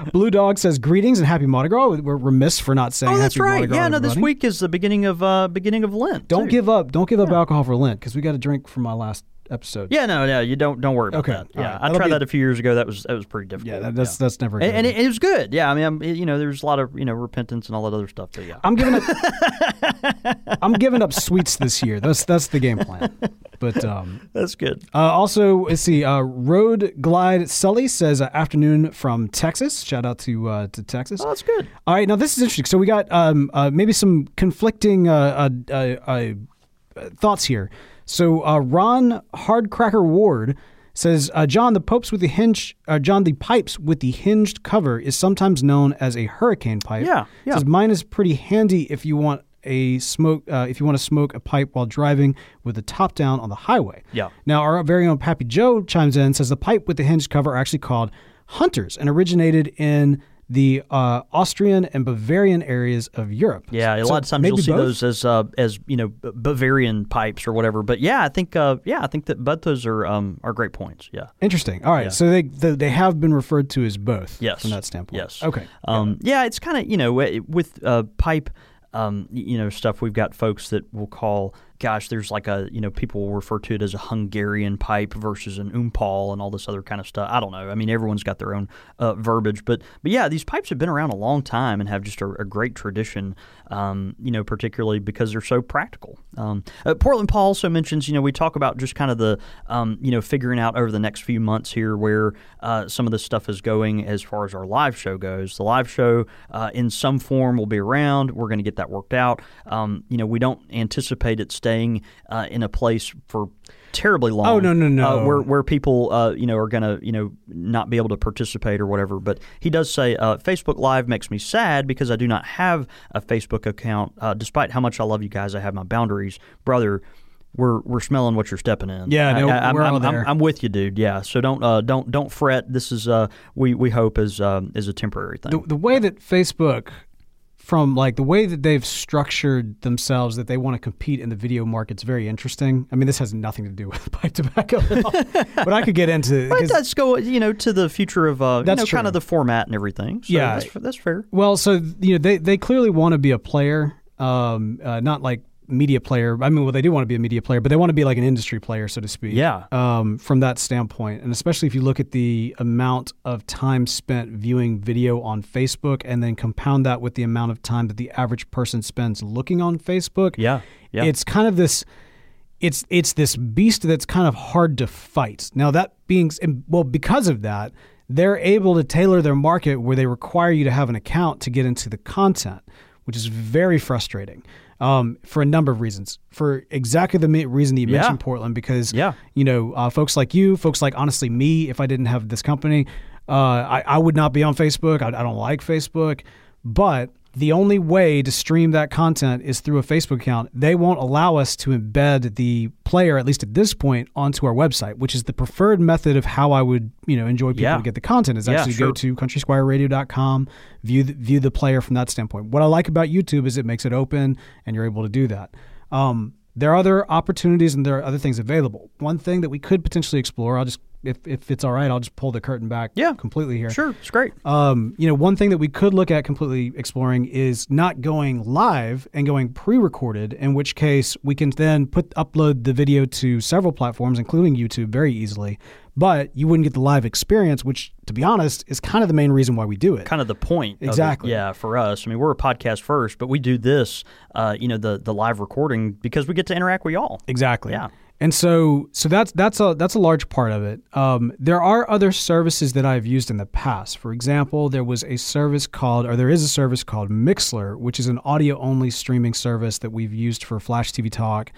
*laughs* Blue Dog says greetings and happy Mardi Gras. We're remiss for not saying Oh, that's happy Mardi right. Gras. Yeah, no, this week is the beginning of uh beginning of Lent. Don't too. give up. Don't give up alcohol for Lent because we got a drink from my last episode. Yeah, no, no, you don't don't worry about Okay, that. Yeah, right. I tried be- that a few years ago. That was that was pretty difficult. yeah. That, that's that's never. and, good. and it, it was good. Yeah, I mean, I'm, you know, there's a lot of you know repentance and all that other stuff. So yeah, I'm giving up. *laughs* I'm giving up sweets this year. That's that's the game plan. But um, *laughs* that's good. Uh, also, let's see. Uh, Road Glide Sully says uh, afternoon from Texas. Shout out to uh, to Texas. Oh, that's good. All right, now this is interesting. So we got um, uh, maybe some conflicting uh, uh, uh, uh, thoughts here. So uh, Ron Hardcracker Ward says uh, John the popes with the hinge, uh, John the pipes with the hinged cover is sometimes known as a hurricane pipe. Yeah, yeah. Says mine is pretty handy if you want a smoke uh, if you want to smoke a pipe while driving with the top down on the highway. Yeah. Now our very own Pappy Joe chimes in says the pipe with the hinged cover are actually called hunters and originated in the uh, Austrian and Bavarian areas of Europe. Yeah, a So lot of times you'll see both? those as uh, as you know Bavarian pipes or whatever. But yeah, I think uh, yeah, I think that both those are um, are great points. Yeah. Interesting. All right, Yeah. so they, they they have been referred to as both. Yes. From that standpoint. Yes. Okay. Um, yeah, it's kind of you know with uh, pipe, um, you know stuff. We've got folks that will call. Gosh, there's like a you know people will refer to it as a Hungarian pipe versus an umpal and all this other kind of stuff. I don't know. I mean, everyone's got their own uh, verbiage, but but yeah, these pipes have been around a long time and have just a, a great tradition. Um, you know, particularly because they're so practical. Um, uh, Portland Paul also mentions, you know, we talk about just kind of the, um, you know, figuring out over the next few months here where uh, some of this stuff is going as far as our live show goes. The live show uh, in some form will be around. We're going to get that worked out. Um, you know, we don't anticipate it staying uh, in a place for terribly long. Oh, no, no, no. Uh, where where people uh, you know are going to you know not be able to participate or whatever. But he does say uh, Facebook Live makes me sad because I do not have a Facebook account. Uh, despite how much I love you guys, I have my boundaries, brother. We're we're smelling what you're stepping in. Yeah, no, I, am we're all I'm, I'm, there. I'm with you, dude. Yeah, so don't uh, don't don't fret. This is uh, we we hope is um, is a temporary thing. the, the way that Facebook, from like the way that they've structured themselves, that they want to compete in the video market's very interesting. I mean, this has nothing to do with *laughs* pipe tobacco at all, *laughs* but I could get into. but let's go, you know, to the future of uh, you That's know, kind of the format and everything. So Yeah. that's, that's fair. Well, so you know they they clearly want to be a player, um, uh, not like media player. I mean, well, they do want to be a media player, but they want to be like an industry player, so to speak. Yeah. Um, from that standpoint, and especially if you look at the amount of time spent viewing video on Facebook, and then compound that with the amount of time that the average person spends looking on Facebook. Yeah, yeah. It's kind of this. It's it's this beast that's kind of hard to fight. Now that being well, because of that, they're able to tailor their market where they require you to have an account to get into the content, which is very frustrating um, for a number of reasons. For exactly the reason that you Yeah. mentioned Portland, because Yeah. you know uh, folks like you, folks like honestly me, if I didn't have this company, uh, I, I would not be on Facebook. I, I don't like Facebook, but the only way to stream that content is through a Facebook account. They won't allow us to embed the player, at least at this point, onto our website, which is the preferred method of how I would, you know, enjoy people Yeah. to get the content. Is Yeah, actually sure. go to countrysquireradio.com, view the, view the player from that standpoint. What I like about YouTube is it makes it open, and you're able to do that. Um, there are other opportunities and there are other things available. One thing that we could potentially explore, I'll just if, if it's all right, I'll just pull the curtain back Yeah. completely here. Sure, it's great. Um, you know, one thing that we could look at completely exploring is not going live and going pre-recorded, in which case we can then put upload the video to several platforms, including YouTube, very easily. But you wouldn't get the live experience, which, to be honest, is kind of the main reason why we do it. kind of the point. Exactly. yeah, for us. I mean, we're a podcast first, but we do this, uh, you know, the the live recording because we get to interact with y'all. Exactly. Yeah. And so, so that's that's a that's a large part of it. Um, there are other services that I've used in the past. For example, there was a service called, or there is a service called Mixlr, which is an audio only streaming service that we've used for Flash TV Talk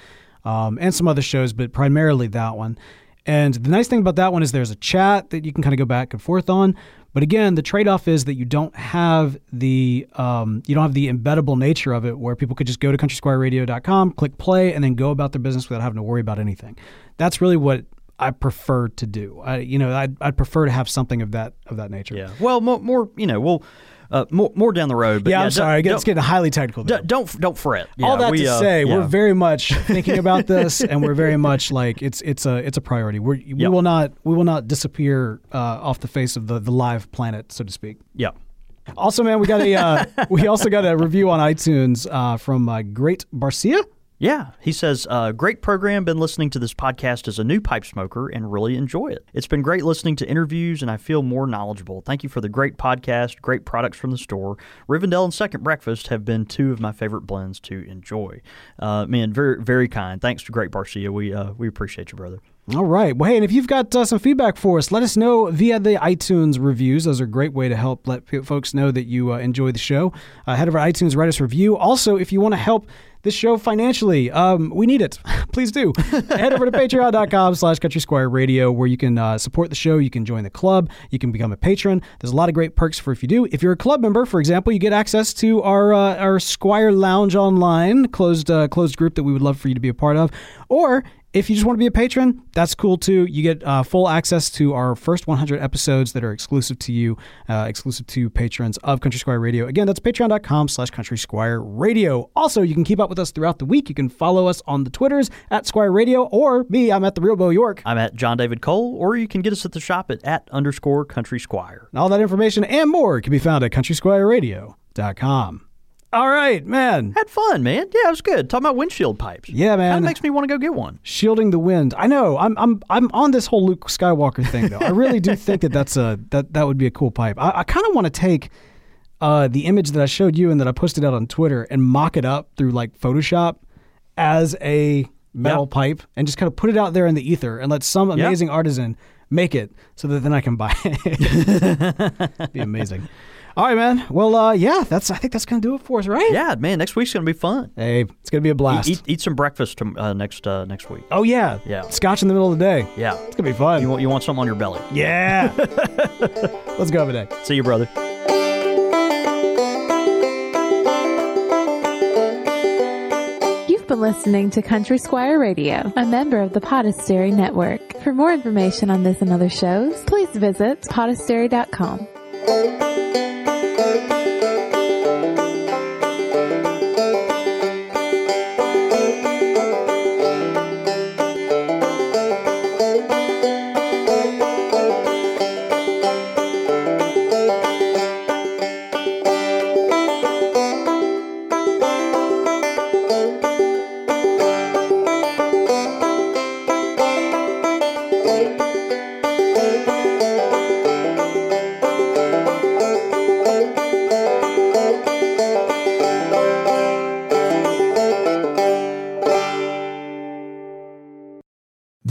um, and some other shows, but primarily that one. And the nice thing about that one is there's a chat that you can kind of go back and forth on. But again, the trade-off is that you don't have the um, you don't have the embeddable nature of it, where people could just go to countrysquireradio.com, click play, and then go about their business without having to worry about anything. That's really what I prefer to do. I, you know, I'd, I'd prefer to have something of that of that nature. Yeah. Well, more, more you know, we'll uh, more more down the road. But yeah. yeah I'm sorry, it's getting highly technical. don't, don't don't fret. Yeah, All that we, to uh, say, yeah. we're very much *laughs* thinking about this, and we're very much like it's it's a it's a priority. We're, We Yep. will not we will not disappear uh, off the face of the the live planet, so to speak. yeah. Also, man, we got a uh, *laughs* we also got a review on iTunes uh, from uh, Great Barcia. Yeah, he says, uh, great program. Been listening to this podcast as a new pipe smoker and really enjoy it. It's been great listening to interviews and I feel more knowledgeable. Thank you for the great podcast, great products from the store. Rivendell and Second Breakfast have been two of my favorite blends to enjoy. Uh, man, very very kind. Thanks to Great Barcia. We uh, we appreciate you, brother. All right. Well, hey, and if you've got uh, some feedback for us, let us know via the iTunes reviews. Those are a great way to help let p- folks know that you uh, enjoy the show. Uh, head over to iTunes, write us a review. Also, if you want to help this show financially, um, we need it. *laughs* Please do. *laughs* head over to patreon.com slash country squire radio where you can uh, support the show. You can join the club. You can become a patron. There's a lot of great perks for if you do. If you're a club member, for example, you get access to our uh, our Squire Lounge online closed uh, closed group that we would love for you to be a part of. Or if you just want to be a patron, that's cool too. You get uh, full access to our first 100 episodes that are exclusive to you, uh, exclusive to patrons of Country Squire Radio. Again, that's patreon.com slash Country Squire Radio. Also, you can keep up with us throughout the week. You can follow us on the Twitters at Squire Radio or me, I'm at the Real Bo York. I'm at John David Cole, or you can get us at the shop at at underscore Country Squire. And all that information and more can be found at countrysquireradio.com. All right, man. Had fun, man. Yeah, it was good. Talking about windshield pipes. Yeah, man. Kind of makes me want to go get one. Shielding the wind. I know. I'm I'm I'm on this whole Luke Skywalker thing though. I really do think that that's a that that would be a cool pipe. I, I kind of want to take uh, the image that I showed you and that I posted out on Twitter and mock it up through like Photoshop as a metal Yeah. pipe and just kind of put it out there in the ether and let some Yeah. amazing artisan make it so that then I can buy it. *laughs* be amazing. All right, man. Well, uh, yeah, that's I think that's gonna do it for us, right? Yeah, man. Next week's gonna be fun. Hey, it's gonna be a blast. Eat, eat some breakfast tom- uh, next uh, next week. oh yeah, Yeah. Scotch in the middle of the day. Yeah. It's gonna be fun. You want you want something on your belly. Yeah. *laughs* Let's go today. See you, brother. You've been listening to Country Squire Radio, a member of the Podastery Network. For more information on this and other shows, please visit podastery.com. Thank you.